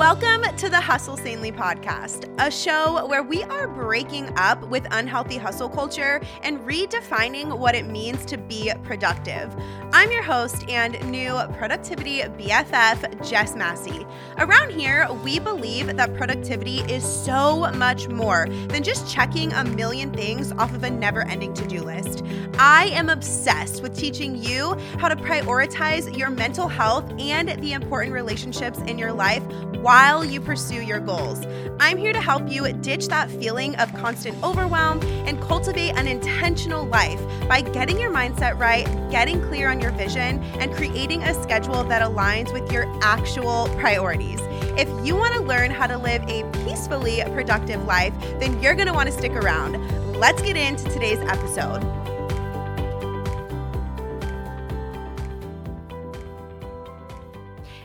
Welcome to the Hustle Sanely podcast, a show where we are breaking up with unhealthy hustle culture and redefining what it means to be productive. I'm your host and new productivity BFF, Jess Massey. Around here, we believe that productivity is so much more than just checking a million things off of a never ending to do list. I am obsessed with teaching you how to prioritize your mental health and the important relationships in your life while you pursue your goals. I'm here to help you ditch that feeling of constant overwhelm and cultivate an intentional life by getting your mindset right, getting clear on your vision, and creating a schedule that aligns with your actual priorities. If you want to learn how to live a peacefully productive life, then you're going to want to stick around. Let's get into today's episode.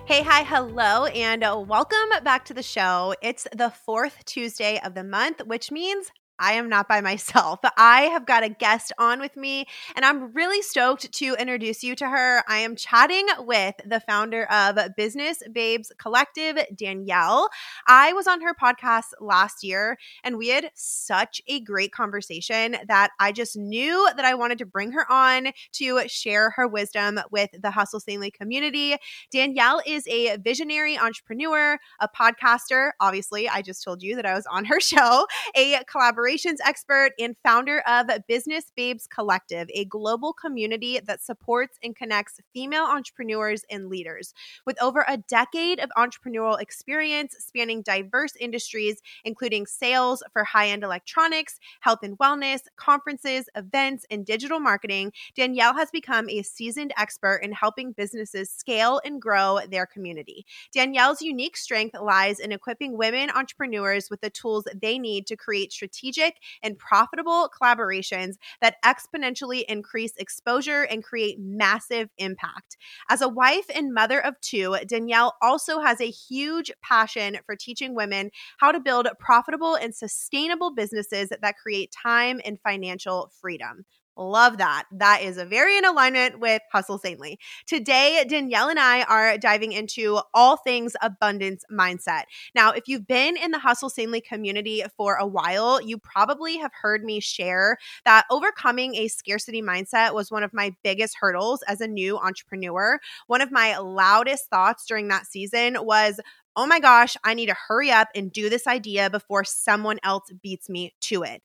Hey, hi, hello, and uh, welcome back to the show. It's the fourth Tuesday of the month, which means I am not by myself. I have got a guest on with me, and I'm really stoked to introduce you to her. I am chatting with the founder of Business Babes Collective, Danielle. I was on her podcast last year, and we had such a great conversation that I just knew that I wanted to bring her on to share her wisdom with the Hustle Sanely community. Danielle is a visionary entrepreneur, a podcaster. Obviously, I just told you that I was on her show, a collaborator collaborations expert and founder of Business Babes Collective, a global community that supports and connects female entrepreneurs and leaders. With over a decade of entrepreneurial experience spanning diverse industries, including sales for high end electronics, health and wellness, conferences, events, and digital marketing, Danielle has become a seasoned expert in helping businesses scale and grow their community. Danielle's unique strength lies in equipping women entrepreneurs with the tools they need to create strategic strategic and profitable collaborations that exponentially increase exposure and create massive impact. As a wife and mother of two, Danielle also has a huge passion for teaching women how to build profitable and sustainable businesses that create time and financial freedom. Love that. That is a very in alignment with Hustle Sanely. Today, Danielle and I are diving into all things abundance mindset. Now, if you've been in the Hustle Sanely community for a while, you probably have heard me share that overcoming a scarcity mindset was one of my biggest hurdles as a new entrepreneur. One of my loudest thoughts during that season was, oh my gosh, I need to hurry up and do this idea before someone else beats me to it.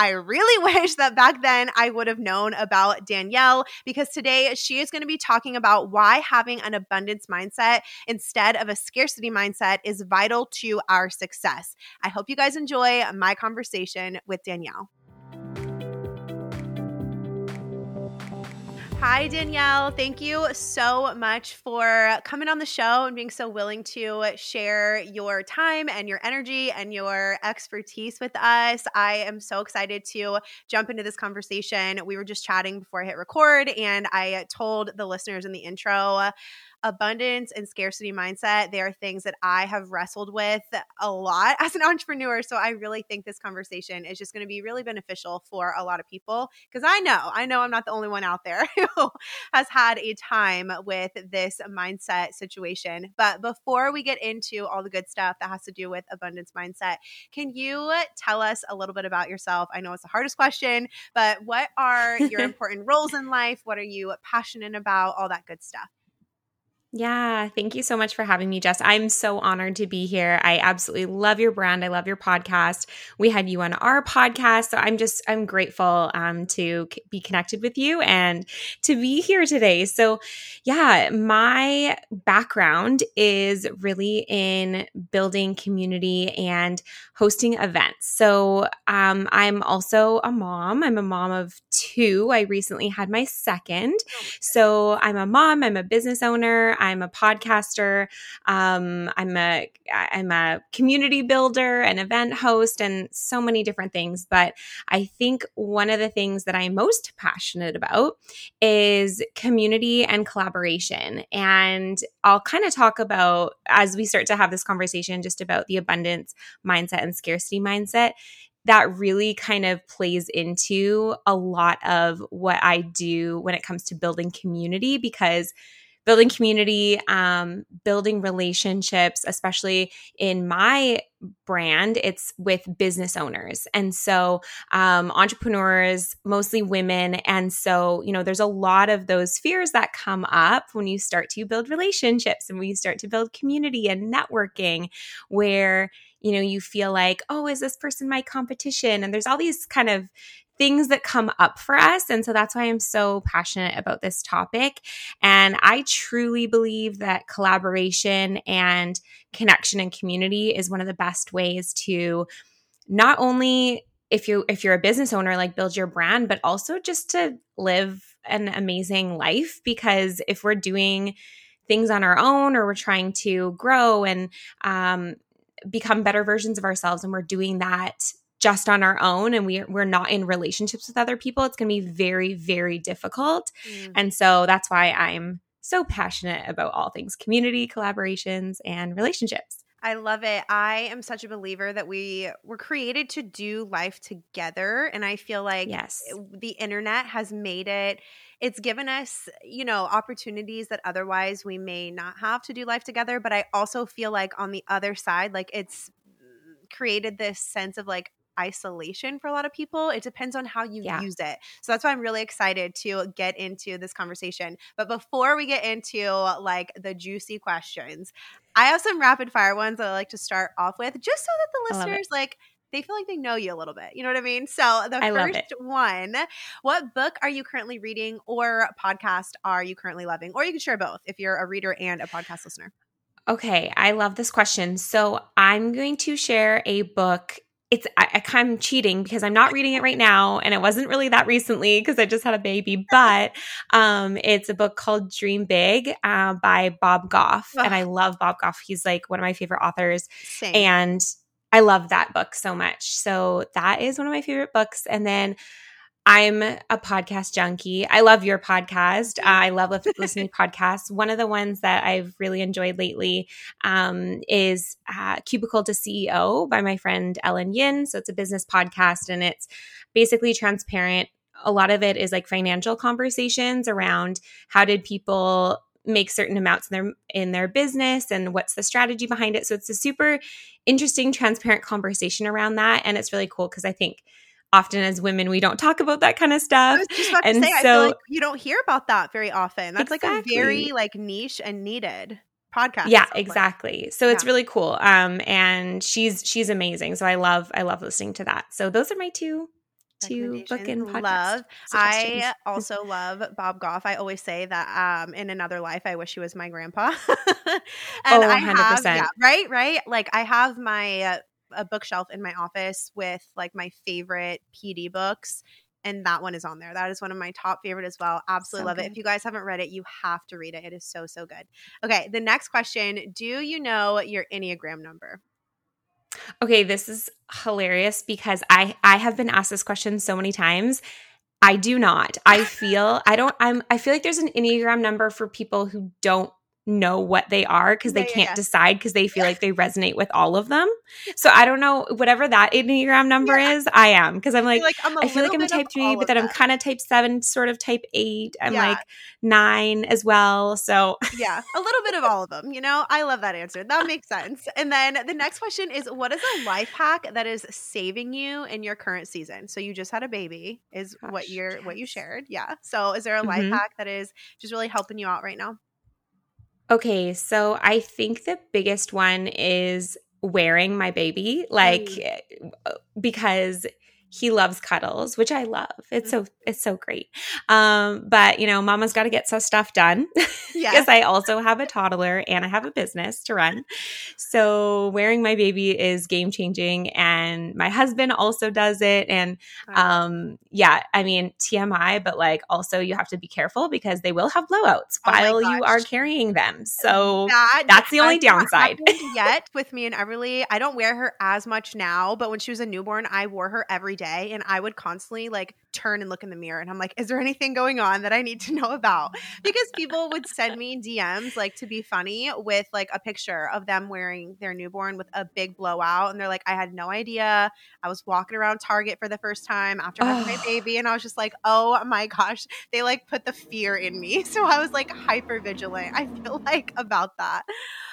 I really wish that back then I would have known about Danielle because today she is going to be talking about why having an abundance mindset instead of a scarcity mindset is vital to our success. I hope you guys enjoy my conversation with Danielle. Hi, Danielle. Thank you so much for coming on the show and being so willing to share your time and your energy and your expertise with us. I am so excited to jump into this conversation. We were just chatting before I hit record, and I told the listeners in the intro abundance and scarcity mindset, they are things that I have wrestled with a lot as an entrepreneur. So I really think this conversation is just going to be really beneficial for a lot of people because I know, I know I'm not the only one out there who has had a time with this mindset situation. But before we get into all the good stuff that has to do with abundance mindset, can you tell us a little bit about yourself? I know it's the hardest question, but what are your important roles in life? What are you passionate about? All that good stuff. Yeah, thank you so much for having me, Jess. I'm so honored to be here. I absolutely love your brand. I love your podcast. We had you on our podcast, so I'm just I'm grateful um, to be connected with you and to be here today. So, yeah, my background is really in building community and hosting events. So, um, I'm also a mom. I'm a mom of two. I recently had my second. Oh, so, I'm a mom. I'm a business owner. I'm a podcaster. Um, I'm a I'm a community builder, an event host, and so many different things. But I think one of the things that I'm most passionate about is community and collaboration. And I'll kind of talk about as we start to have this conversation just about the abundance mindset and scarcity mindset that really kind of plays into a lot of what I do when it comes to building community because building community, um, building relationships, especially in my brand, it's with business owners. And so, um, entrepreneurs, mostly women. And so, you know, there's a lot of those fears that come up when you start to build relationships and when you start to build community and networking, where, you know, you feel like, oh, is this person my competition? And there's all these kind of things that come up for us. And so that's why I'm so passionate about this topic. And I truly believe that collaboration and connection and community is one of the best ways to not only if you if you're a business owner like build your brand but also just to live an amazing life because if we're doing things on our own or we're trying to grow and um, become better versions of ourselves and we're doing that just on our own and we, we're not in relationships with other people, it's going to be very, very difficult. Mm. And so that's why I'm so passionate about all things community, collaborations, and relationships. I love it. I am such a believer that we were created to do life together. And I feel like yes. the internet has made it, it's given us, you know, opportunities that otherwise we may not have to do life together. But I also feel like on the other side, like it's created this sense of like isolation for a lot of people. It depends on how you yeah. use it. So that's why I'm really excited to get into this conversation. But before we get into like the juicy questions, I have some rapid fire ones that I like to start off with just so that the listeners like they feel like they know you a little bit. You know what I mean? So the I first one, what book are you currently reading or podcast are you currently loving? Or you can share both if you're a reader and a podcast listener. Okay, I love this question. So I'm going to share a book it's I, I kind of cheating because I'm not reading it right now, and it wasn't really that recently because I just had a baby. But um, it's a book called Dream Big uh, by Bob Goff, and I love Bob Goff. He's like one of my favorite authors, Same. and I love that book so much. So that is one of my favorite books, and then I'm a podcast junkie. I love your podcast. Uh, I love listening to podcasts. One of the ones that I've really enjoyed lately um, is uh, Cubicle to CEO by my friend Ellen Yin. So it's a business podcast and it's basically transparent. A lot of it is like financial conversations around how did people make certain amounts in their in their business and what's the strategy behind it. So it's a super interesting, transparent conversation around that, and it's really cool because I think often as women we don't talk about that kind of stuff. and say, so like you don't hear about that very often. That's exactly. like a very like niche and needed podcast. Yeah, exactly. So yeah. it's really cool. Um and she's she's amazing. So I love I love listening to that. So those are my two two book and podcast love. I also love Bob Goff. I always say that um in another life I wish he was my grandpa. and oh, 100%. I have, yeah, right, right. Like I have my uh, a bookshelf in my office with like my favorite PD books and that one is on there. That is one of my top favorite as well. Absolutely so love good. it. If you guys haven't read it, you have to read it. It is so so good. Okay, the next question, do you know your Enneagram number? Okay, this is hilarious because I I have been asked this question so many times. I do not. I feel I don't I'm I feel like there's an Enneagram number for people who don't know what they are because they yeah, can't yeah. decide because they feel like they resonate with all of them. So I don't know whatever that Enneagram number yeah. is, I am because I'm like, I feel like I'm, I feel like I'm a type three, but then I'm kind of type seven, sort of type eight. I'm like nine as well. So yeah, a little bit of all of them. You know, I love that answer. That makes sense. And then the next question is, what is a life hack that is saving you in your current season? So you just had a baby, is Gosh, what you're yes. what you shared. Yeah. So is there a life mm-hmm. hack that is just really helping you out right now? Okay, so I think the biggest one is wearing my baby, like mm. Uh, because he loves cuddles, which I love. It's so it's so great. Um, but you know, mama's got to get some stuff done yeah. because I also have a toddler and I have a business to run. So wearing my baby is game changing, and my husband also does it. And um, yeah, I mean TMI, but like also you have to be careful because they will have blowouts oh while you are carrying them. So that, that's the only downside. yet with me and Everly, I don't wear her as much now, but when she was a newborn, I wore her every day and I would constantly like turn and look in the mirror and I'm like, is there anything going on that I need to know about? Because people would send me DMs like to be funny with like a picture of them wearing their newborn with a big blowout. And they're like, I had no idea. I was walking around Target for the first time after having my baby. And I was just like, oh my gosh. They like put the fear in me. So I was like hyper vigilant, I feel like, about that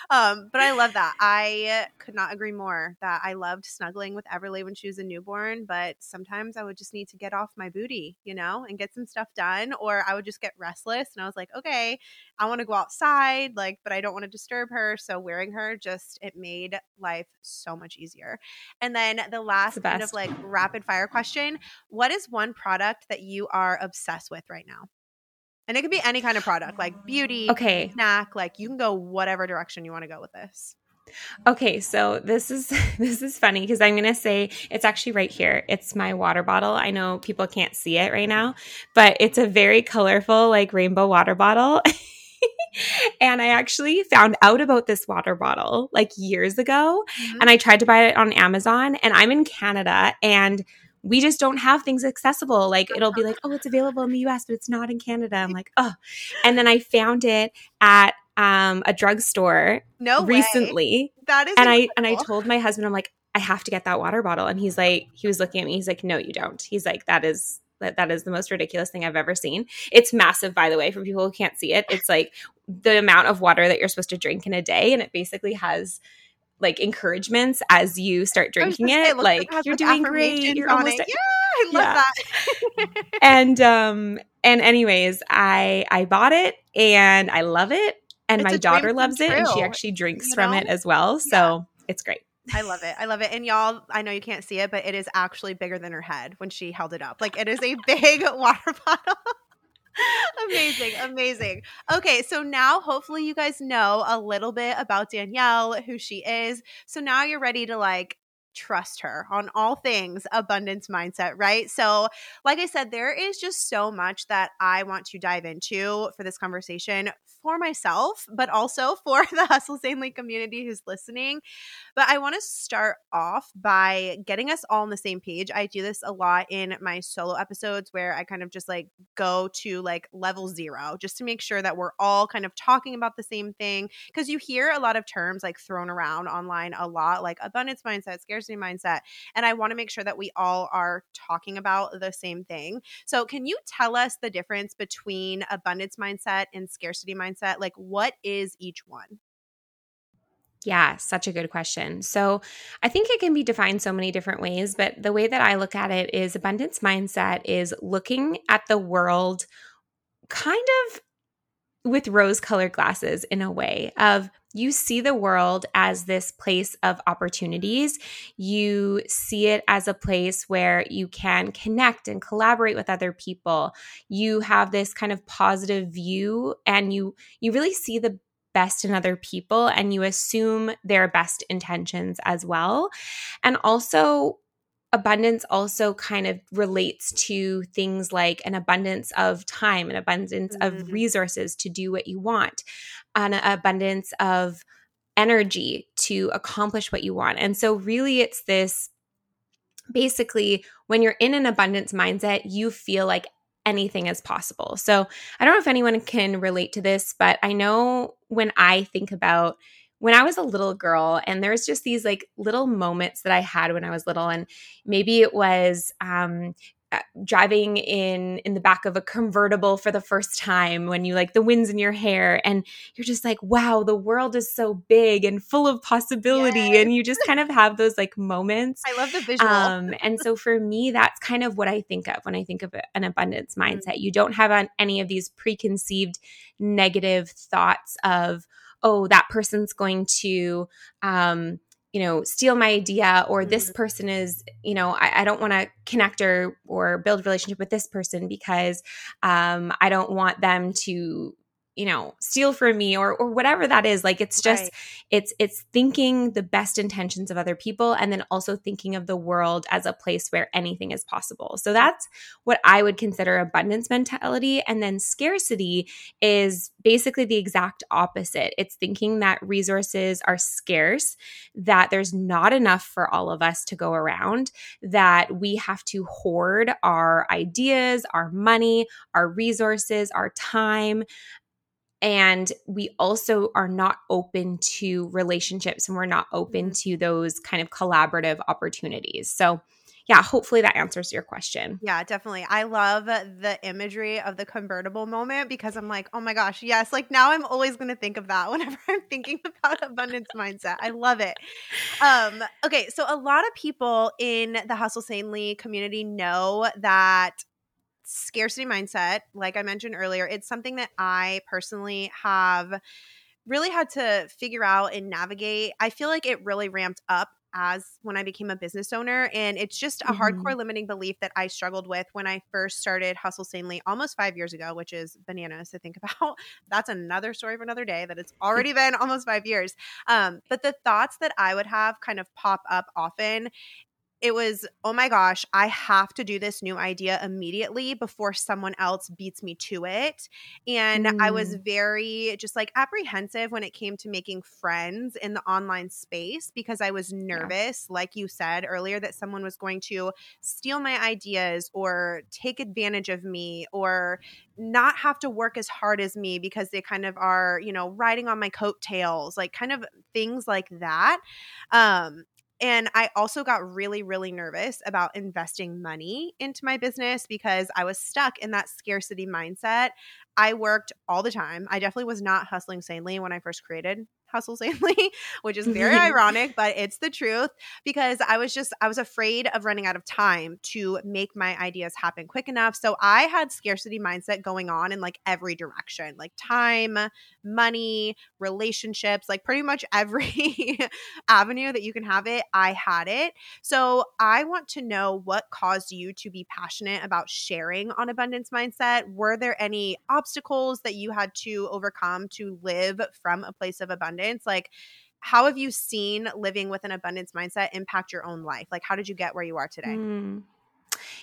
um, but I love that. I could not agree more that I loved snuggling with Everly when she was a newborn, but sometimes I would just need to get off my booty, you know, and get some stuff done, or I would just get restless and I was like, okay, I want to go outside, like, but I don't want to disturb her. So wearing her just, it made life so much easier. And then the last the kind of like rapid fire question What is one product that you are obsessed with right now? And it could be any kind of product, like beauty, okay, snack, like you can go whatever direction you want to go with this. Okay, so this is this is funny because I'm going to say it's actually right here. It's my water bottle. I know people can't see it right now, but it's a very colorful like rainbow water bottle. and I actually found out about this water bottle like years ago mm-hmm. and I tried to buy it on Amazon and I'm in Canada and we just don't have things accessible. Like it'll be like, oh, it's available in the US, but it's not in Canada. I'm like, oh. And then I found it at um, a drugstore no recently. Way. That is and incredible. I and I told my husband, I'm like, I have to get that water bottle. And he's like, he was looking at me, he's like, No, you don't. He's like, that is that that is the most ridiculous thing I've ever seen. It's massive, by the way, for people who can't see it. It's like the amount of water that you're supposed to drink in a day, and it basically has like encouragements as you start drinking it. like, like you're doing great. You're almost it. yeah, I love yeah. that. and um and anyways, I I bought it and I love it. And it's my daughter loves it and she actually drinks you from know? it as well. So yeah. it's great. I love it. I love it. And y'all, I know you can't see it, but it is actually bigger than her head when she held it up. Like it is a big water bottle amazing, amazing. Okay, so now hopefully you guys know a little bit about Danielle, who she is. So now you're ready to like trust her on all things abundance mindset, right? So, like I said, there is just so much that I want to dive into for this conversation for myself, but also for the Hustle Sanely community who's listening. But I want to start off by getting us all on the same page. I do this a lot in my solo episodes where I kind of just like go to like level zero just to make sure that we're all kind of talking about the same thing. Because you hear a lot of terms like thrown around online a lot, like abundance mindset, scarcity mindset. And I want to make sure that we all are talking about the same thing. So, can you tell us the difference between abundance mindset and scarcity mindset? mindset? Like, what is each one? Yeah, such a good question. So, I think it can be defined so many different ways, but the way that I look at it is abundance mindset is looking at the world kind of with rose colored glasses in a way of you see the world as this place of opportunities. You see it as a place where you can connect and collaborate with other people. You have this kind of positive view and you you really see the best in other people and you assume their best intentions as well. And also abundance also kind of relates to things like an abundance of time, an abundance mm-hmm. of resources to do what you want, an abundance of energy to accomplish what you want. And so, really, it's this basically when you're in an abundance mindset, you feel like anything is possible. So, I don't know if anyone can relate to this, but I know when I think about when I was a little girl, and there's just these like little moments that I had when I was little, and maybe it was um, driving in in the back of a convertible for the first time when you like the winds in your hair and you're just like wow the world is so big and full of possibility yes. and you just kind of have those like moments i love the visual um, and so for me that's kind of what i think of when i think of an abundance mm. mindset mm-hmm. you don't have on any of these preconceived negative thoughts of oh, that person's going to, um, you know, steal my idea, or this mm-hmm. person is, you know, I, I don't want to connect or or build relationship with this person because um, I don't want them to you know steal from me or or whatever that is. Like it's just right. it's it's thinking the best intentions of other people and then also thinking of the world as a place where anything is possible. So that's what i would consider abundance mentality. And then scarcity is basically the exact opposite. It's thinking that resources are scarce that there's not enough for all of us to go around that we have to hoard our ideas our money our resources our time and we also are not open to relationships and we're not open mm-hmm. to those kind of collaborative opportunities. So yeah hopefully that answers your question. Yeah definitely. I love the imagery of the convertible moment because i'm like oh my gosh yes. Like now i'm always going to think of that whenever i'm thinking about abundance mindset. I love it. Um okay so a lot of people in the hustle sanely community know that scarcity mindset, like I mentioned earlier, it's something that I personally have really had to figure out and navigate. I feel like it really ramped up as when I became a business owner. And it's just a mm-hmm. hardcore limiting belief that I struggled with when I first started Hustle Sanely almost five years ago, which is bananas to think about. That's another story for another day that it's already been almost five years. Um, but the thoughts that I would have kind of pop up often it was, oh my gosh, I have to do this new idea immediately before someone else beats me to it. And mm. I was mm. very just like apprehensive when it came to making friends in the online space because I was nervous, yeah. like you said earlier, that someone was going to steal my ideas or take advantage of me or not have to work as hard as me because they kind of are, you know, riding on my coattails, like kind of things like that. Um, and I also got really, really nervous about investing money into my business because I was stuck in that scarcity mindset. I worked all the time. I definitely was not hustling sanely when I first created hustle sanely, which is very ironic, but it's the truth because I was just I was afraid of running out of time to make my ideas happen quick enough. So I had scarcity mindset going on in like every direction, like time, money, relationships, like pretty much every avenue that you can have it, I had it. So I want to know what caused you to be passionate about sharing on abundance mindset. Were there any obstacles that you had to overcome to live from a place of abundance? Abundance like how have you seen living with an abundance mindset impact your own life like how did you get where you are today mm.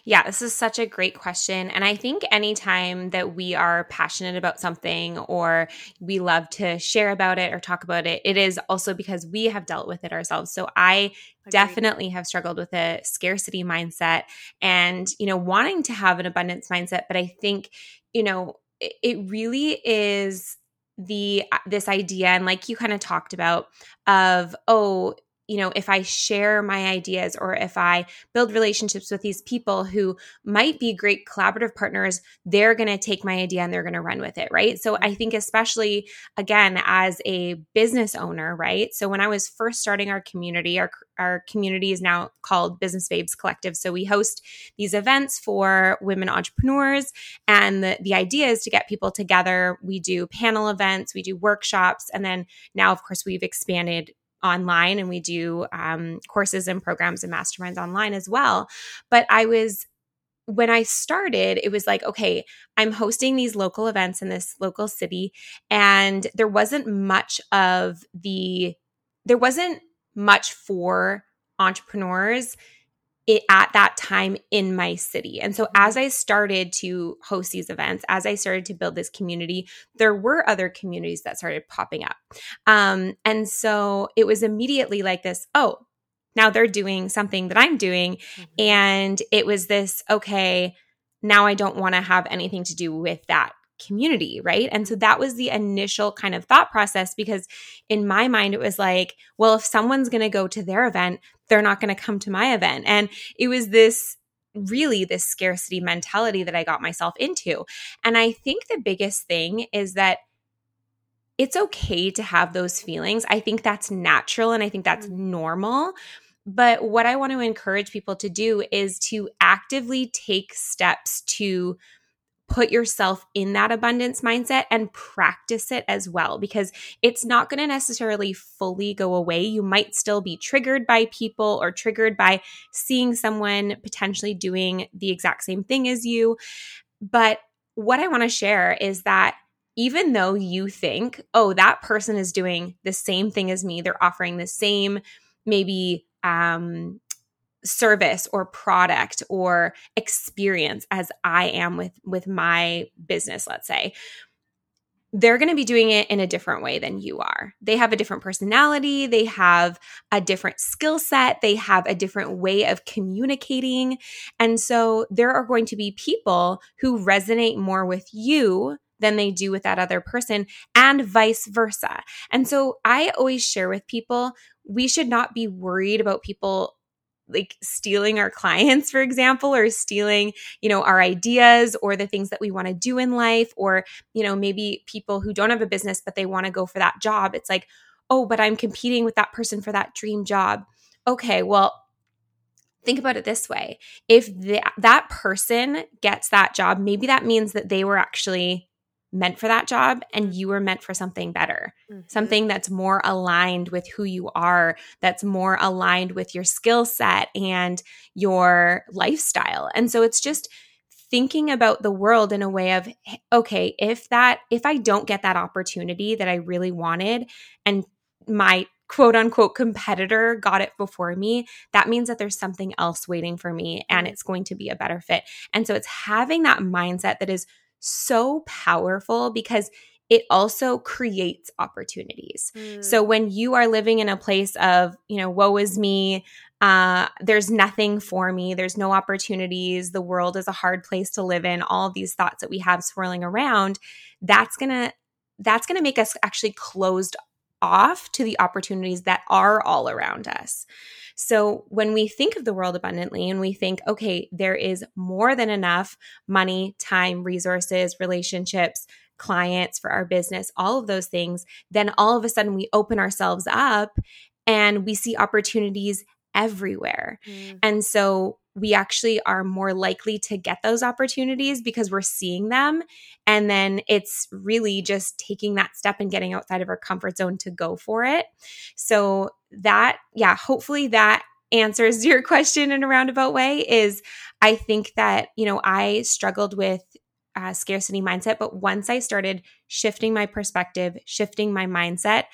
Yeah, this is such a great question. And I think anytime that we are passionate about something or we love to share about it or talk about it, it is also because we have dealt with it ourselves. So I Agreed. definitely have struggled with a scarcity mindset and, you know, wanting to have an abundance mindset. But I think, you know, it, it really is the uh, this idea and like you kind of talked about of oh you know, if I share my ideas or if I build relationships with these people who might be great collaborative partners, they're going to take my idea and they're going to run with it. Right. So I think, especially again, as a business owner, right. So when I was first starting our community, our, our community is now called Business Babes Collective. So we host these events for women entrepreneurs. And the, the idea is to get people together. We do panel events, we do workshops. And then now, of course, we've expanded online and we do um, courses and programs and masterminds online as well. But I was when I started, it was like, okay, I'm hosting these local events in this local city, and there wasn't much of the, there wasn't much for entrepreneurs it, at that time in my city. And so as I started to host these events, as I started to build this community, there were other communities that started popping up. Um, and so it was immediately like this, oh, now they're doing something that I'm doing. Mm-hmm. And it was this, okay, now I don't want to have anything to do with that community, right? And so that was the initial kind of thought process because in my mind, it was like, well, if someone's going to go to their event, they're not going to come to my event. And it was this really this scarcity mentality that I got myself into. And I think the biggest thing is that it's okay to have those feelings. I think that's natural and I think that's mm. normal. But what I want to encourage people to do is to actively take steps to put yourself in that abundance mindset and practice it as well because it's not going to necessarily fully go away. You might still be triggered by people or triggered by seeing someone potentially doing the exact same thing as you. But what I want to share is that even though you think, oh, that person is doing the same thing as me, they're offering the same maybe um, service or product or experience as I am with with my business, let's say they're going to be doing it in a different way than you are. They have a different personality, they have a different skill set, they have a different way of communicating. And so there are going to be people who resonate more with you than they do with that other person, and vice versa. And so I always share with people we should not be worried about people like stealing our clients for example or stealing you know our ideas or the things that we want to do in life or you know maybe people who don't have a business but they want to go for that job. It's like oh but i'm competing with that person for that dream job. Okay well think about it this way. If that person gets that job maybe that means that they were actually meant for that job and you were meant for something better, mm-hmm. something that's more aligned with who you are, that's more aligned with your skill set and your lifestyle. And so it's just thinking about the world in a way of okay, if that if I don't get that opportunity that I really wanted and my quote unquote competitor got it before me, that means that there's something else waiting for me and mm-hmm. it's going to be a better fit. And so it's having that mindset that is so powerful because it also creates opportunities. Mm. So when you are living in a place of, you know, woe is me, uh, there's nothing for me, there's no opportunities, the world is a hard place to live in, all these thoughts that we have swirling around, that's gonna that's gonna make us actually closed off to the opportunities that are all around us. So when we think of the world abundantly and we think, okay, there is more than enough money, time, resources, relationships, clients for our business, all of those things, then all of a sudden we open ourselves up and we see opportunities everywhere. Mm. And so we actually are more likely to get those opportunities because we're seeing them. And then it's really just taking that step and getting outside of our comfort zone to go for it. So, that, yeah, hopefully that answers your question in a roundabout way. Is I think that, you know, I struggled with uh, scarcity mindset, but once I started shifting my perspective, shifting my mindset,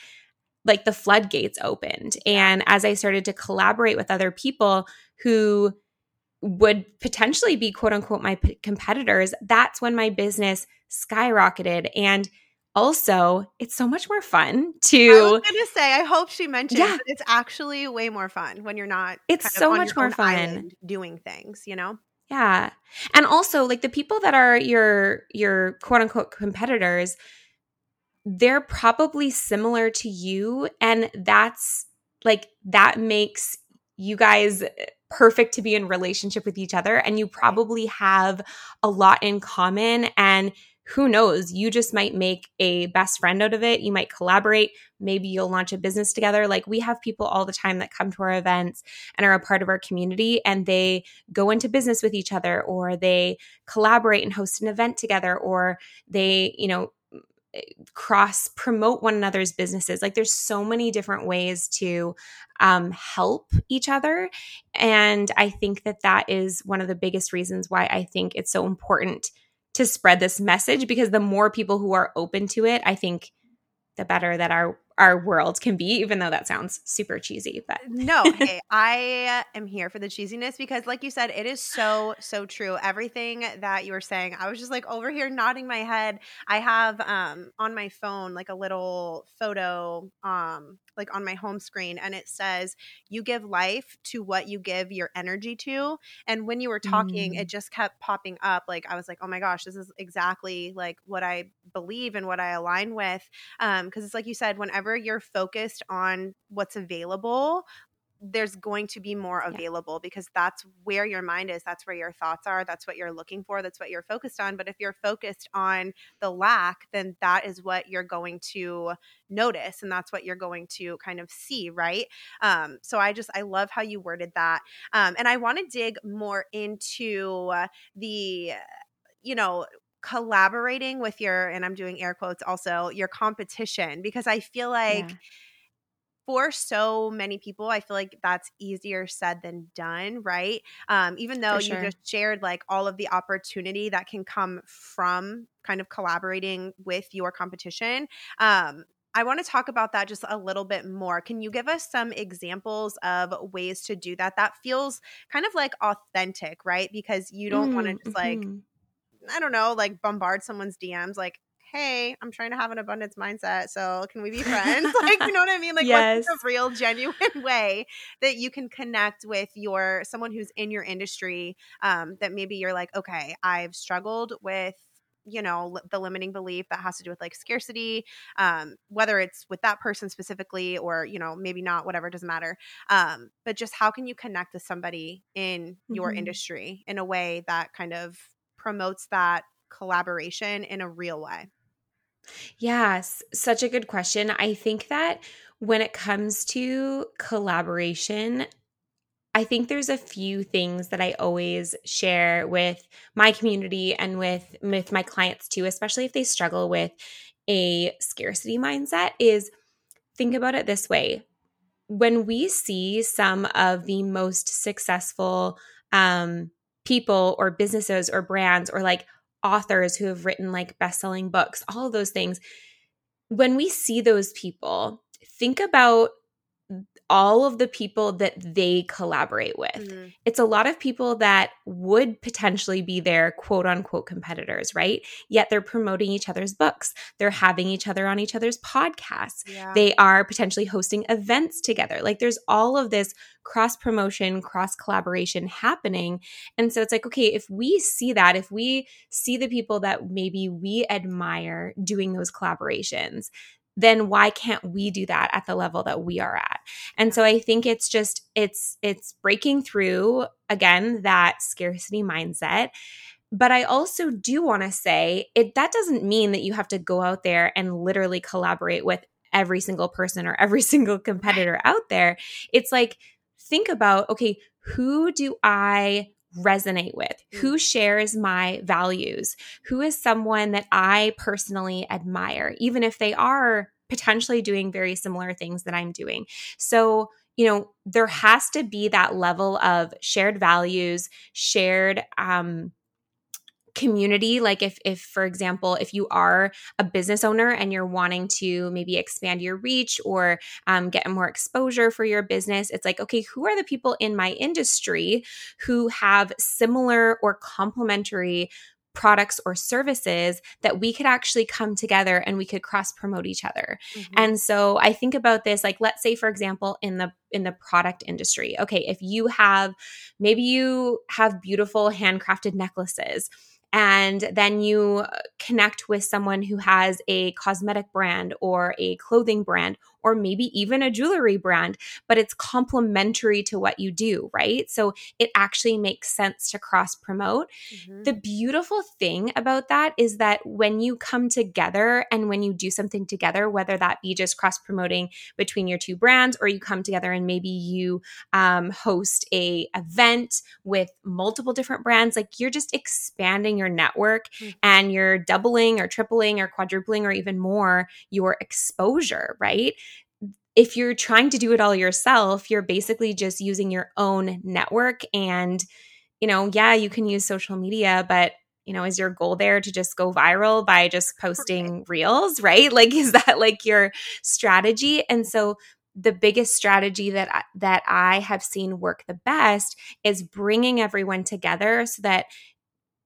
like the floodgates opened. And as I started to collaborate with other people who would potentially be quote unquote my p- competitors, that's when my business skyrocketed. And also, it's so much more fun to. I was going to say, I hope she mentioned yeah. it's actually way more fun when you're not. It's so much more fun doing things, you know. Yeah, and also like the people that are your your quote unquote competitors, they're probably similar to you, and that's like that makes you guys eh, perfect to be in relationship with each other and you probably have a lot in common and who knows you just might make a best friend out of it you might collaborate maybe you'll launch a business together. Like we have people all the time that come to our events and are a part of our community and they go into business with each other or they collaborate and host an event together or they you know cross promote one another's businesses. Like there's so many different ways to um, help each other. And i think that that is one of the biggest reasons why i think it's so important to spread this message because the more people who are open to it i think the better that our our world can be, even though that sounds super cheesy. But no, hey, I am here for the cheesiness because, like you said, it is so, so true. Everything that you were saying, I was just like over here nodding my head. I have um on my phone like a little photo um like on my home screen and it says you give life to what you give your energy to and when you were talking mm. it just kept popping up like i was like oh my gosh this is exactly like what i believe and what i align with um because it's like you said whenever you're focused on what's available there's going to be more available yeah. because that's where your mind is that's where your thoughts are that's what you're looking for that's what you're focused on but if you're focused on the lack then that is what you're going to notice and that's what you're going to kind of see right um, so i just i love how you worded that um, and i want to dig more into the you know collaborating with your and i'm doing air quotes also your competition because i feel like yeah for so many people, I feel like that's easier said than done, right? Um, even though sure. you just shared like all of the opportunity that can come from kind of collaborating with your competition. Um, I want to talk about that just a little bit more. Can you give us some examples of ways to do that? That feels kind of like authentic, right? Because you don't mm, want to just like, mm-hmm. I don't know, like bombard someone's DMs like, hey, I'm trying to have an abundance mindset. So can we be friends? like, you know what I mean? Like, yes. what's a real, genuine way that you can connect with your someone who's in your industry um, that maybe you're like, okay, I've struggled with you know the limiting belief that has to do with like scarcity um whether it's with that person specifically or you know maybe not whatever doesn't matter um but just how can you connect with somebody in your mm-hmm. industry in a way that kind of promotes that collaboration in a real way Yes, such a good question. I think that when it comes to collaboration, I think there's a few things that I always share with my community and with with my clients too, especially if they struggle with a scarcity mindset is think about it this way. When we see some of the most successful um, people or businesses or brands or like authors who have written like best-selling books, all of those things. When we see those people, think about all of the people that they collaborate with. Mm-hmm. It's a lot of people that would potentially be their quote unquote competitors, right? Yet they're promoting each other's books. They're having each other on each other's podcasts. Yeah. They are potentially hosting events together. Like there's all of this cross promotion, cross collaboration happening. And so it's like, okay, if we see that, if we see the people that maybe we admire doing those collaborations, then why can't we do that at the level that we are at and so i think it's just it's it's breaking through again that scarcity mindset but i also do want to say it that doesn't mean that you have to go out there and literally collaborate with every single person or every single competitor out there it's like think about okay who do i resonate with? Mm. Who shares my values? Who is someone that I personally admire, even if they are potentially doing very similar things that I'm doing? So, you know, there has to be that level of shared values, shared, um, community like if if for example if you are a business owner and you're wanting to maybe expand your reach or um, get more exposure for your business it's like okay who are the people in my industry who have similar or complementary products or services that we could actually come together and we could cross promote each other. Mm-hmm. And so I think about this like let's say for example in the in the product industry. Okay, if you have maybe you have beautiful handcrafted necklaces and then you uh, connect with someone who has a cosmetic brand or a clothing brand or maybe even a jewelry brand, but it's complementary to what you do, right? So it actually makes sense to cross promote. Mm-hmm. The beautiful thing about that is that when you come together and when you do something together, whether that be just cross promoting between your two brands or you come together and maybe you um, host a event with multiple different brands, like you're just expanding your network mm-hmm. and you're doubling or tripling or quadrupling or even more your exposure, right? If you're trying to do it all yourself, you're basically just using your own network. And, you know, yeah, you can use social media, but you know, is your goal there to just go viral by just posting reels, right? Like, is that like your strategy? And so the biggest strategy that I, that I have seen work the best is bringing everyone together so that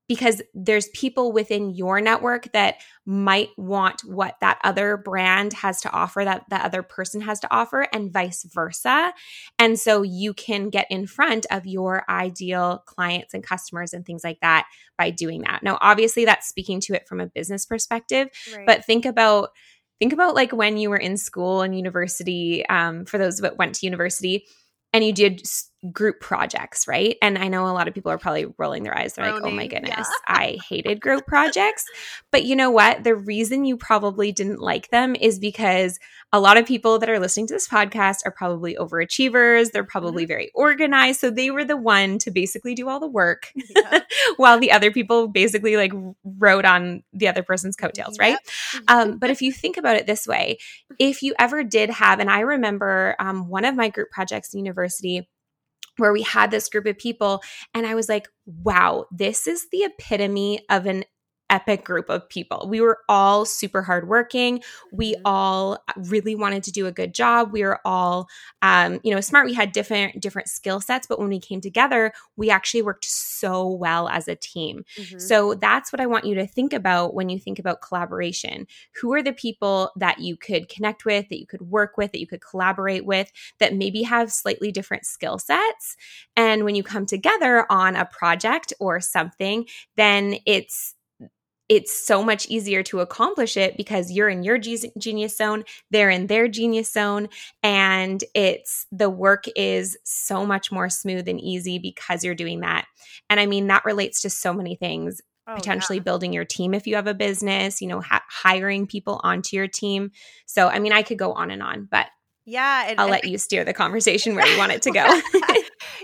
because there's people within your network that might want what that other brand has to offer that that other person has to offer and vice versa and so you can get in front of your ideal clients and customers and things like that by doing that now obviously that's speaking to it from a business perspective right. but think about think about like when you were in school and university um, for those that went to university and you did group projects, right? And I know a lot of people are probably rolling their eyes. They're like, oh my goodness, yeah. I hated group projects. But you know what? The reason you probably didn't like them is because a lot of people that are listening to this podcast are probably overachievers. They're probably mm-hmm. very organized. So they were the one to basically do all the work yeah. while the other people basically like rode on the other person's coattails, right? Um, but if you think about it this way, if you ever did have, and I remember um, one of my group projects in university, where we had this group of people and I was like, wow, this is the epitome of an epic group of people. We were all super hardworking. We mm-hmm. all really wanted to do a good job. We were all, um, you know, smart. We had different different skill sets, but when we came together, we actually worked so well as a team. Mm-hmm. So that's what I want you to think about when you think about collaboration. Who are the people that you could connect with, that you could work with, that you could collaborate with, that maybe have slightly different skill sets? And when you come together on a project or something, then it's it's so much easier to accomplish it because you're in your genius zone, they're in their genius zone, and it's the work is so much more smooth and easy because you're doing that. And I mean, that relates to so many things. Oh, potentially yeah. building your team if you have a business, you know, ha- hiring people onto your team. So, I mean, I could go on and on, but yeah, and, I'll let you steer the conversation where you want it to go.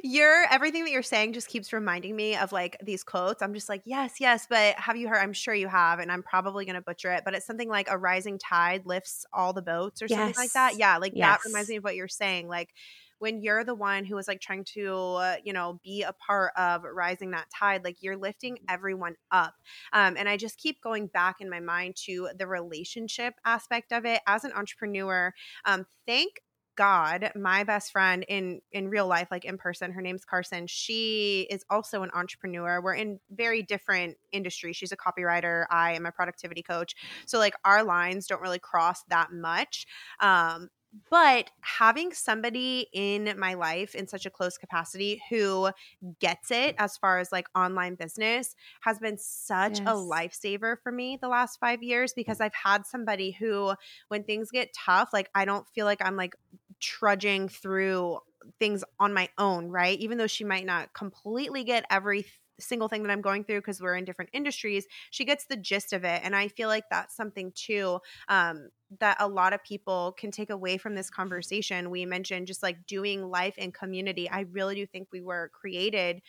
You're everything that you're saying just keeps reminding me of like these quotes. I'm just like, yes, yes, but have you heard? I'm sure you have, and I'm probably gonna butcher it, but it's something like a rising tide lifts all the boats or yes. something like that. Yeah, like yes. that reminds me of what you're saying. Like when you're the one who is like trying to uh, you know be a part of rising that tide like you're lifting everyone up um, and i just keep going back in my mind to the relationship aspect of it as an entrepreneur um, thank God, my best friend in in real life, like in person, her name's Carson. She is also an entrepreneur. We're in very different industries. She's a copywriter. I am a productivity coach. So like our lines don't really cross that much. Um, but having somebody in my life in such a close capacity who gets it as far as like online business has been such yes. a lifesaver for me the last five years because mm. I've had somebody who, when things get tough, like I don't feel like I'm like trudging through things on my own, right? Even though she might not completely get every single thing that I'm going through because we're in different industries, she gets the gist of it. And I feel like that's something too um, that a lot of people can take away from this conversation. We mentioned just like doing life in community. I really do think we were created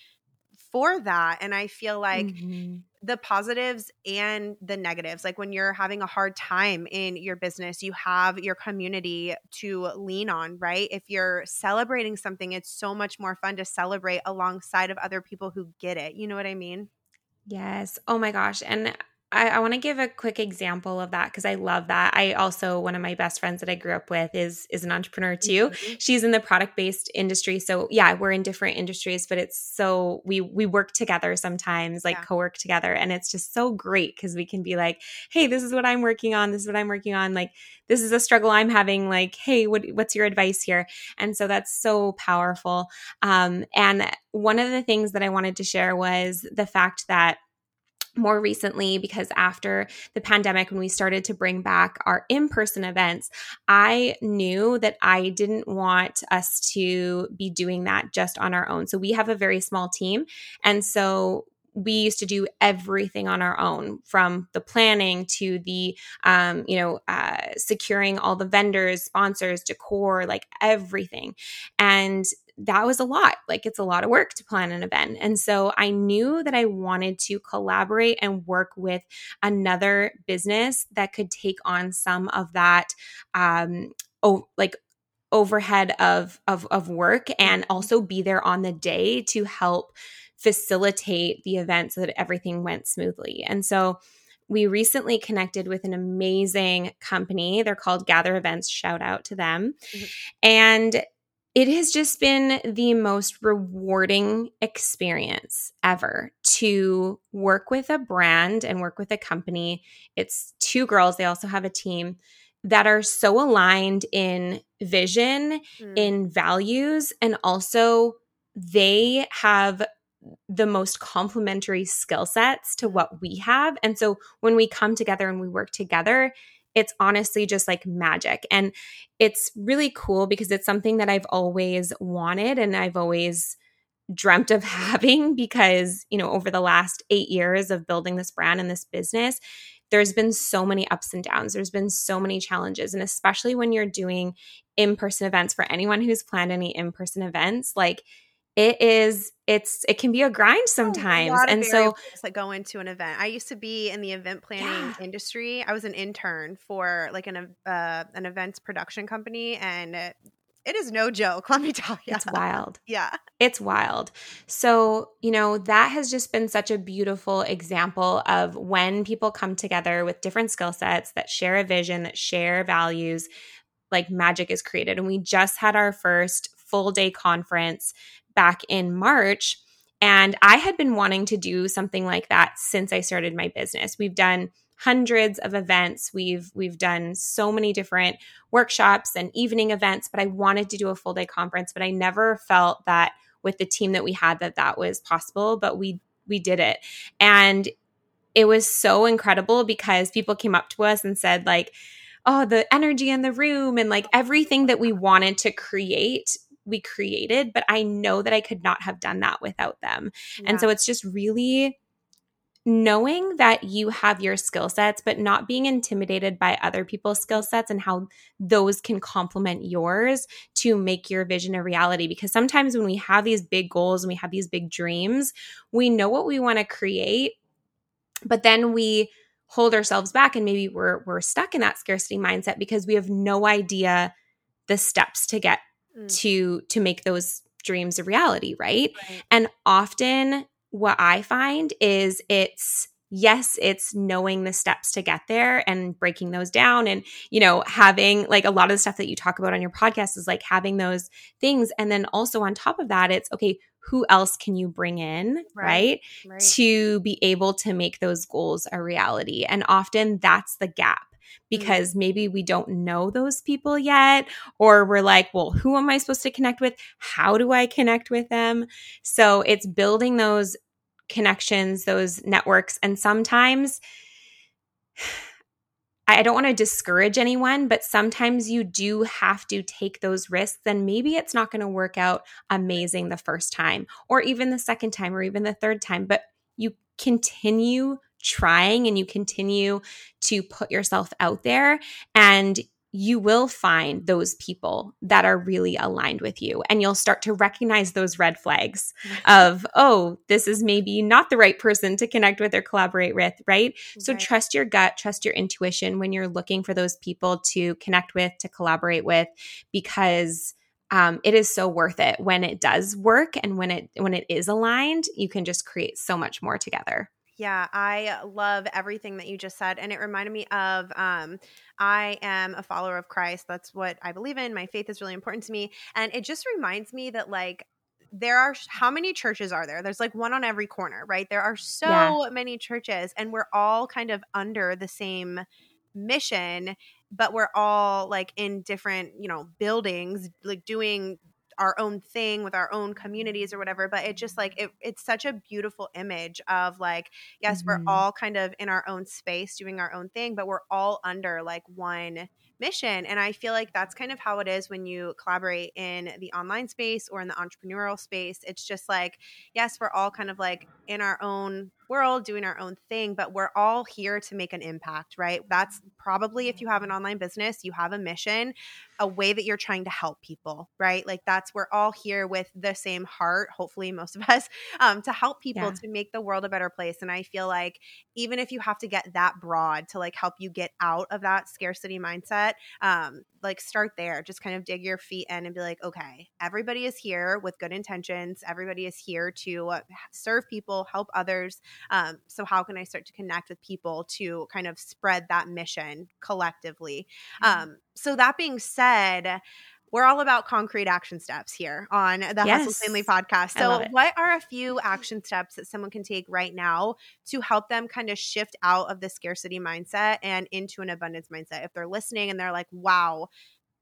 for that. And I feel like mm-hmm. The positives and the negatives, like when you're having a hard time in your business, you have your community to lean on, right? If you're celebrating something, it's so much more fun to celebrate alongside of other people who get it. You know what I mean? Yes. Oh my gosh. And I, I want to give a quick example of that because I love that. I also one of my best friends that I grew up with is is an entrepreneur too. Mm-hmm. She's in the product based industry, so yeah, we're in different industries, but it's so we we work together sometimes, like yeah. co work together, and it's just so great because we can be like, hey, this is what I'm working on. This is what I'm working on. Like this is a struggle I'm having. Like, hey, what what's your advice here? And so that's so powerful. Um, and one of the things that I wanted to share was the fact that more recently because after the pandemic when we started to bring back our in-person events i knew that i didn't want us to be doing that just on our own. So we have a very small team and so we used to do everything on our own from the planning to the um, you know uh, securing all the vendors sponsors decor like everything. And that was a lot. Like it's a lot of work to plan an event. And so I knew that I wanted to collaborate and work with another business that could take on some of that um oh like overhead of of of work and also be there on the day to help facilitate the event so that everything went smoothly. And so we recently connected with an amazing company. They're called Gather Events. Shout out to them. Mm-hmm. And it has just been the most rewarding experience ever to work with a brand and work with a company. It's two girls, they also have a team that are so aligned in vision, mm. in values, and also they have the most complementary skill sets to what we have. And so when we come together and we work together, it's honestly just like magic. And it's really cool because it's something that I've always wanted and I've always dreamt of having because, you know, over the last eight years of building this brand and this business, there's been so many ups and downs. There's been so many challenges. And especially when you're doing in person events, for anyone who's planned any in person events, like it is it's it can be a grind sometimes a and so that go into an event. I used to be in the event planning yeah. industry. I was an intern for like an uh, an events production company and it, it is no joke let me tell you it's wild. Yeah. It's wild. So you know that has just been such a beautiful example of when people come together with different skill sets that share a vision that share values like magic is created and we just had our first full day conference back in March. And I had been wanting to do something like that since I started my business. We've done hundreds of events. We've we've done so many different workshops and evening events, but I wanted to do a full day conference, but I never felt that with the team that we had that that was possible, but we we did it. And it was so incredible because people came up to us and said like oh the energy in the room and like everything that we wanted to create we created, but I know that I could not have done that without them. Yeah. And so it's just really knowing that you have your skill sets, but not being intimidated by other people's skill sets and how those can complement yours to make your vision a reality. Because sometimes when we have these big goals and we have these big dreams, we know what we want to create, but then we hold ourselves back and maybe we're we're stuck in that scarcity mindset because we have no idea the steps to get mm. to to make those dreams a reality, right? right? And often what I find is it's yes, it's knowing the steps to get there and breaking those down and, you know, having like a lot of the stuff that you talk about on your podcast is like having those things. And then also on top of that, it's okay, who else can you bring in, right. right? right. To be able to make those goals a reality. And often that's the gap. Mm-hmm. because maybe we don't know those people yet, or we're like, well, who am I supposed to connect with? How do I connect with them? So it's building those connections, those networks. And sometimes, I don't want to discourage anyone, but sometimes you do have to take those risks. And maybe it's not going to work out amazing the first time, or even the second time, or even the third time, but you continue trying and you continue to put yourself out there and you will find those people that are really aligned with you and you'll start to recognize those red flags of oh this is maybe not the right person to connect with or collaborate with right, so trust your gut trust your intuition when you're looking for those people to connect with to collaborate with because um, it is so worth it. When it does work and when it when it is aligned you can just create so much more together yeah, I love everything that you just said. And it reminded me of um, I am a follower of Christ. That's what I believe in. My faith is really important to me. And it just reminds me that, like, there are how many churches are there? There's like one on every corner, right? There are so yeah. many churches, and we're all kind of under the same mission but we're all like in different you know buildings like doing our own thing with our own communities or whatever but it just like it, it's such a beautiful image of like yes mm-hmm. we're all kind of in our own space doing our own thing but we're all under like one mission and i feel like that's kind of how it is when you collaborate in the online space or in the entrepreneurial space it's just like yes we're all kind of like in our own world doing our own thing but we're all here to make an impact right that's probably if you have an online business you have a mission a way that you're trying to help people, right? Like that's we're all here with the same heart, hopefully most of us, um, to help people yeah. to make the world a better place. And I feel like even if you have to get that broad to like help you get out of that scarcity mindset, um, like start there. Just kind of dig your feet in and be like, okay, everybody is here with good intentions. Everybody is here to uh, serve people, help others. Um, so how can I start to connect with people to kind of spread that mission collectively? Mm-hmm. Um, so that being said, we're all about concrete action steps here on the yes. Hustle Sanely podcast. So, what are a few action steps that someone can take right now to help them kind of shift out of the scarcity mindset and into an abundance mindset? If they're listening and they're like, wow,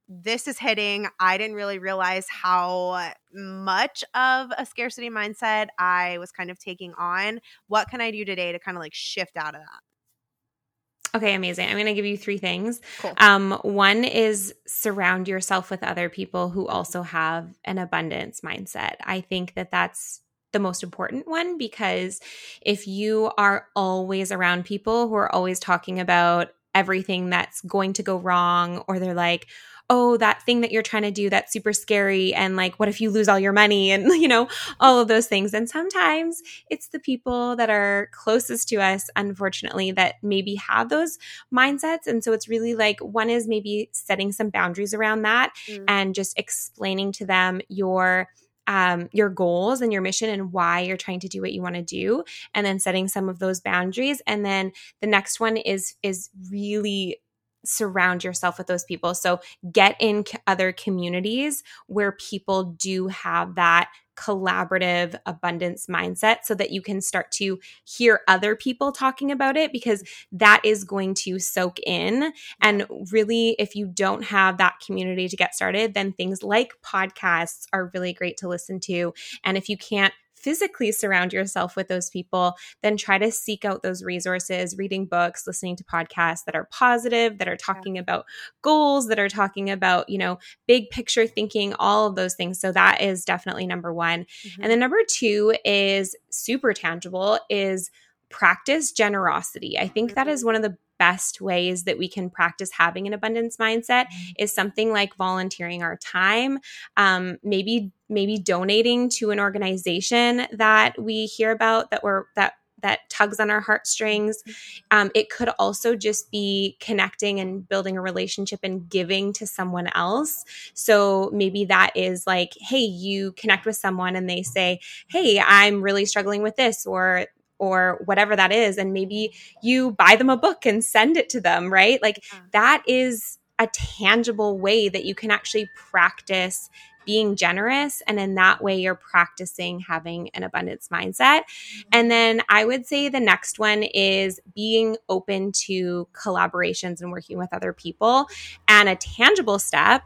this is hitting. I didn't really realize how much of a scarcity mindset I was kind of taking on. What can I do today to kind of like shift out of that? Okay, amazing. I'm going to give you three things. Cool. Um, one is surround yourself with other people who also have an abundance mindset. I think that that's the most important one because if you are always around people who are always talking about everything that's going to go wrong, or they're like, oh, that thing that you're trying to do that's super scary. And like, what if you lose all your money? And, you know, all of those things. And sometimes it's the people that are closest to us, unfortunately, that maybe have those mindsets. And so it's really like one is maybe setting some boundaries around that mm. and just explaining to them your um, your goals and your mission and why you're trying to do what you want to do and then setting some of those boundaries and then the next one is is really surround yourself with those people. So get in other communities where people do have that collaborative abundance mindset so that you can start to hear other people talking about it because that is going to soak in. And really, if you don't have that community to get started, then things like podcasts are really great to listen to. And if you can't physically surround yourself with those people, then try to seek out those resources, reading books, listening to podcasts that are positive, that are talking yeah. about goals, that are talking about, you know, big picture thinking, all of those things. So that is definitely number one. Mm-hmm. And then number two is super tangible is practice generosity. I think that is mm-hmm. one of the best ways that we can practice having an abundance mindset mm-hmm. is something like volunteering our time um, maybe maybe donating to an organization that we hear about that we're that that tugs on our heartstrings. Mm-hmm. Um, it could also just be connecting and building a relationship and giving to someone else. So maybe that is like, hey, you connect with someone and they say, hey, I'm really struggling with this, or or whatever that is and maybe you buy them a book and send it to them right like yeah. that is a tangible way that you can actually practice being generous and in that way you're practicing having an abundance mindset mm-hmm. and then i would say the next one is being open to collaborations and working with other people and a tangible step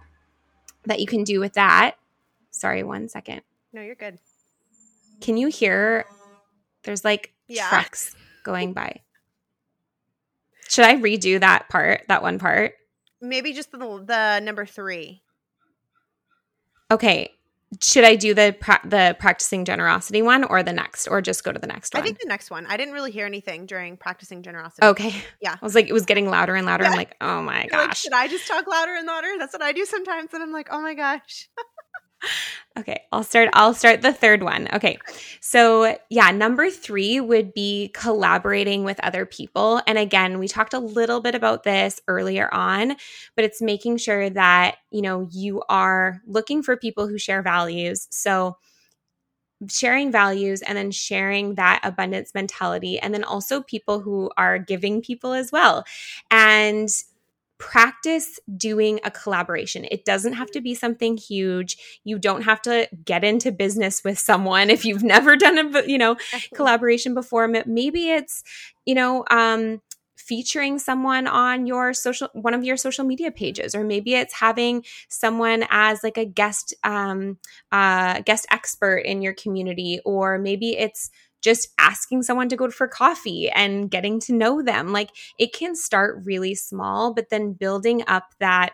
that you can do with that sorry one second no you're good can you hear there's like yeah. trucks going by. Should I redo that part, that one part? Maybe just the, the number three. Okay. Should I do the pra- the practicing generosity one or the next, or just go to the next one? I think the next one. I didn't really hear anything during practicing generosity. Okay. Yeah. I was like, it was getting louder and louder. I'm like, oh my gosh. Like, should I just talk louder and louder? That's what I do sometimes. And I'm like, oh my gosh. Okay, I'll start I'll start the third one. Okay. So, yeah, number 3 would be collaborating with other people. And again, we talked a little bit about this earlier on, but it's making sure that, you know, you are looking for people who share values. So, sharing values and then sharing that abundance mentality and then also people who are giving people as well. And practice doing a collaboration. It doesn't have to be something huge. You don't have to get into business with someone if you've never done a, you know, collaboration before. Maybe it's, you know, um, featuring someone on your social one of your social media pages or maybe it's having someone as like a guest um uh guest expert in your community or maybe it's just asking someone to go for coffee and getting to know them. Like it can start really small, but then building up that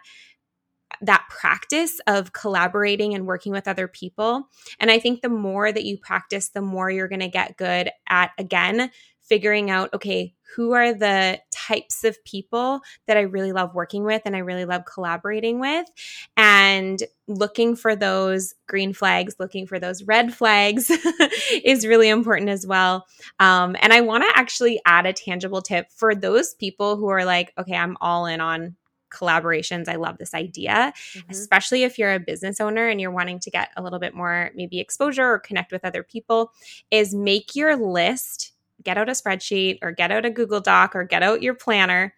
that practice of collaborating and working with other people. And I think the more that you practice, the more you're going to get good at again figuring out okay, who are the types of people that I really love working with and I really love collaborating with, and looking for those green flags, looking for those red flags is really important as well. Um, and I want to actually add a tangible tip for those people who are like, okay, I'm all in on collaborations. I love this idea, mm-hmm. especially if you're a business owner and you're wanting to get a little bit more maybe exposure or connect with other people is make your list get out a spreadsheet or get out a Google Doc or get out your planner.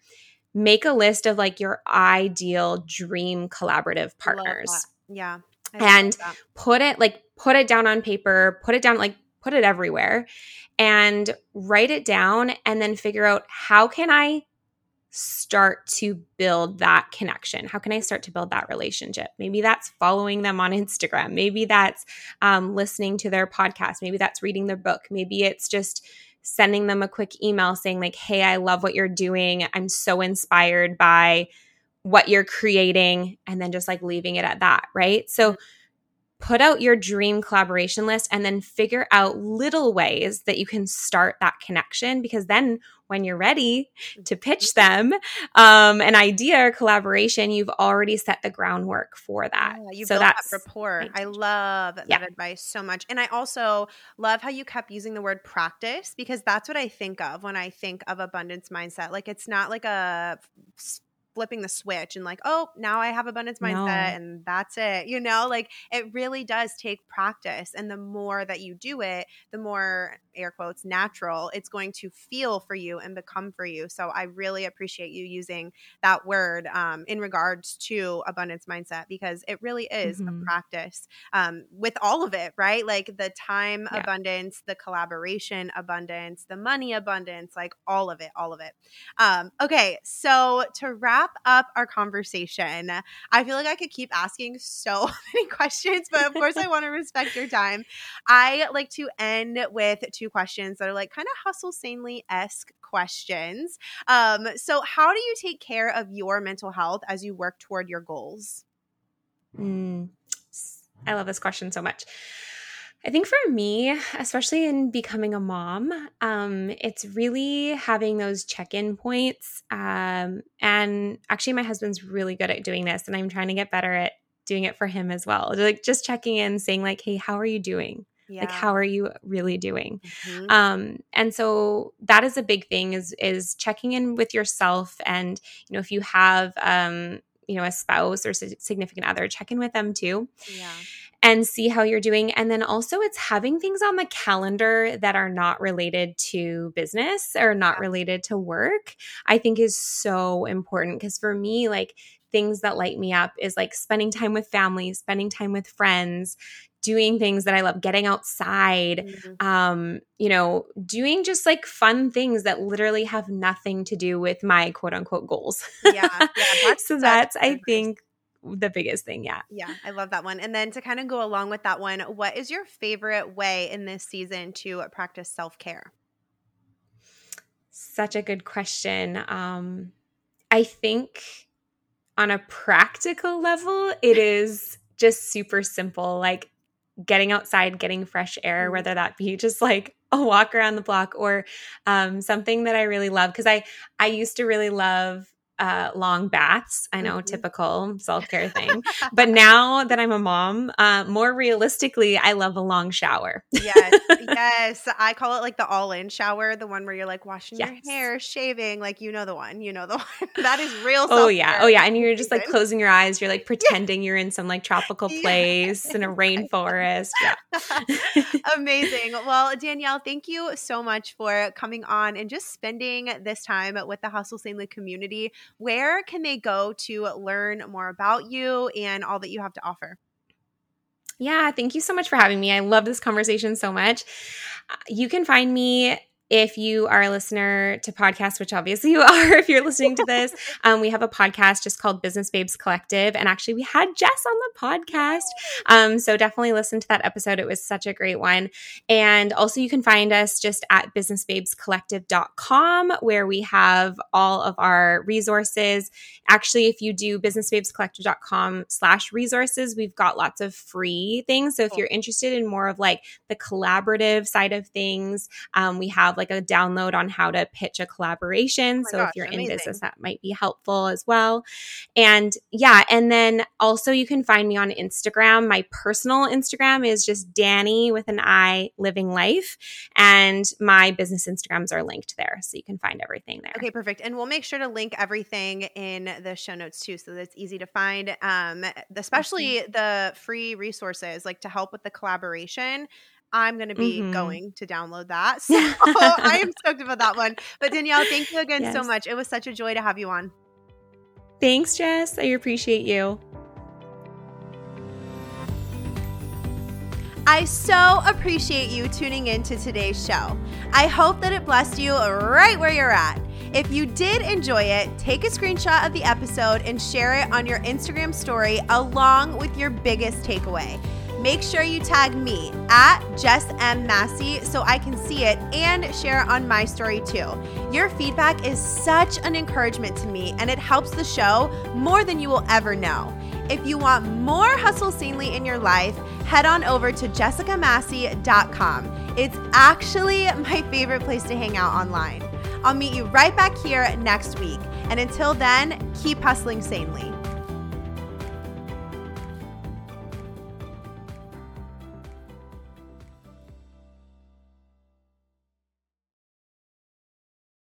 Make a list of like your ideal dream collaborative partners. Yeah. And put it like put it down on paper, put it down like put it everywhere and write it down and then figure out how can I start to build that connection? How can I start to build that relationship? Maybe that's following them on Instagram. Maybe that's um, listening to their podcast. Maybe that's reading their book. Maybe it's just sending them a quick email saying, like, hey, I love what you're doing. I'm so inspired by what you're creating, and then just like leaving it at that. Right. So, put out your dream collaboration list and then figure out little ways that you can start that connection because then when you're ready to pitch Mm-hmm. them um, an idea or collaboration you've already set the groundwork for that Yeah, you so built that rapport. I love Yeah. that advice so much. And I also love how you kept using the word practice because that's what I think of when I think of abundance mindset. Like it's not like a flipping the switch and like, oh, now I have abundance mindset No. and that's it. You know, like it really does take practice. And the more that you do it, the more air quotes natural it's going to feel for you and become for you. So I really appreciate you using that word um, in regards to abundance mindset because it really is Mhm. a practice um, with all of it, right? Like the time Yeah. abundance, the collaboration abundance, the money abundance, like all of it, all of it. Um, okay, so to wrap up our conversation, I feel like I could keep asking so many questions, but of course, I want to respect your time. I like to end with two questions that are like kind of hustle sanely esque questions. Um, so, how do you take care of your mental health as you work toward your goals? Mm, s- I love this question so much. I think for me, especially in becoming a mom, um, it's really having those check in points. Um, and actually, my husband's really good at doing this, and I'm trying to get better at doing it for him as well. Like just checking in, saying, like, hey, how are you doing? Yeah. Like, how are you really doing? Mhm. um and so that is a big thing is is checking in with yourself and you know if you have um you know a spouse or si- significant other check in with them too yeah. and see how you're doing and then also it's having things on the calendar that are not related to business or not related to work i think is so important because for me like things that light me up is like spending time with family spending time with friends doing things that i love getting outside Mhm. um, you know, doing just like fun things that literally have nothing to do with my quote unquote goals. Yeah, yeah, that's so such that's, I think, the biggest thing. Yeah. Yeah, I love that one. And then to kind of go along with that one, what is your favorite way in this season to practice self care? Such a good question. Um, I think on a practical level, it is just super simple, like getting outside, getting fresh air, Mhm. whether that be just like a walk around the block or um, something that I really love. Cause I, I used to really love uh, long baths. I know, Mhm. typical self care thing. but now that I'm a mom, uh, more realistically, I love a long shower. yes, yes. I call it like the all in shower, the one where you're like washing Yes. your hair, shaving. Like, you know the one, you know the one. that is real Oh yeah, self-care oh yeah, and you're just like closing your eyes. You're like pretending you're in some like tropical Yeah, place in a rainforest. Yeah. Amazing. Well, Danielle, thank you so much for coming on and just spending this time with the Hustle Sanely community. Where can they go to learn more about you and all that you have to offer? Yeah, thank you so much for having me. I love this conversation so much. Uh, You can find me if you are a listener to podcasts, which obviously you are if you're listening to this. Um, we have a podcast just called Business Babes Collective. And actually, we had Jess on the podcast. Um, so definitely listen to that episode. It was such a great one. And also, you can find us just at businessbabescollective.com, where we have all of our resources. Actually, if you do businessbabescollective.com slash resources, we've got lots of free things. So if you're interested in more of like the collaborative side of things, um, we have like a download on how to pitch a collaboration. Oh so gosh, if you're amazing. in business, that might be helpful as well. And yeah, and then also you can find me on Instagram. My personal Instagram is just Dani with an I living life. And my business Instagrams are linked there. So you can find everything there. Okay, perfect. And we'll make sure to link everything in the show notes too, so that it's easy to find. Um, especially the free resources, like to help with the collaboration. I'm going to be Mhm. going to download that. So I am stoked about that one. But Danielle, thank you again so much. It was such a joy to have you on. Thanks, Jess. I appreciate you. I so appreciate you tuning in to today's show. I hope that it blessed you right where you're at. If you did enjoy it, take a screenshot of the episode and share it on your Instagram story along with your biggest takeaway. Make sure you tag me at Jess M. Massey so I can see it and share on my story too. Your feedback is such an encouragement to me and it helps the show more than you will ever know. If you want more Hustle Sanely in your life, head on over to jessicamassey.com. It's actually my favorite place to hang out online. I'll meet you right back here next week. And until then, keep hustling sanely.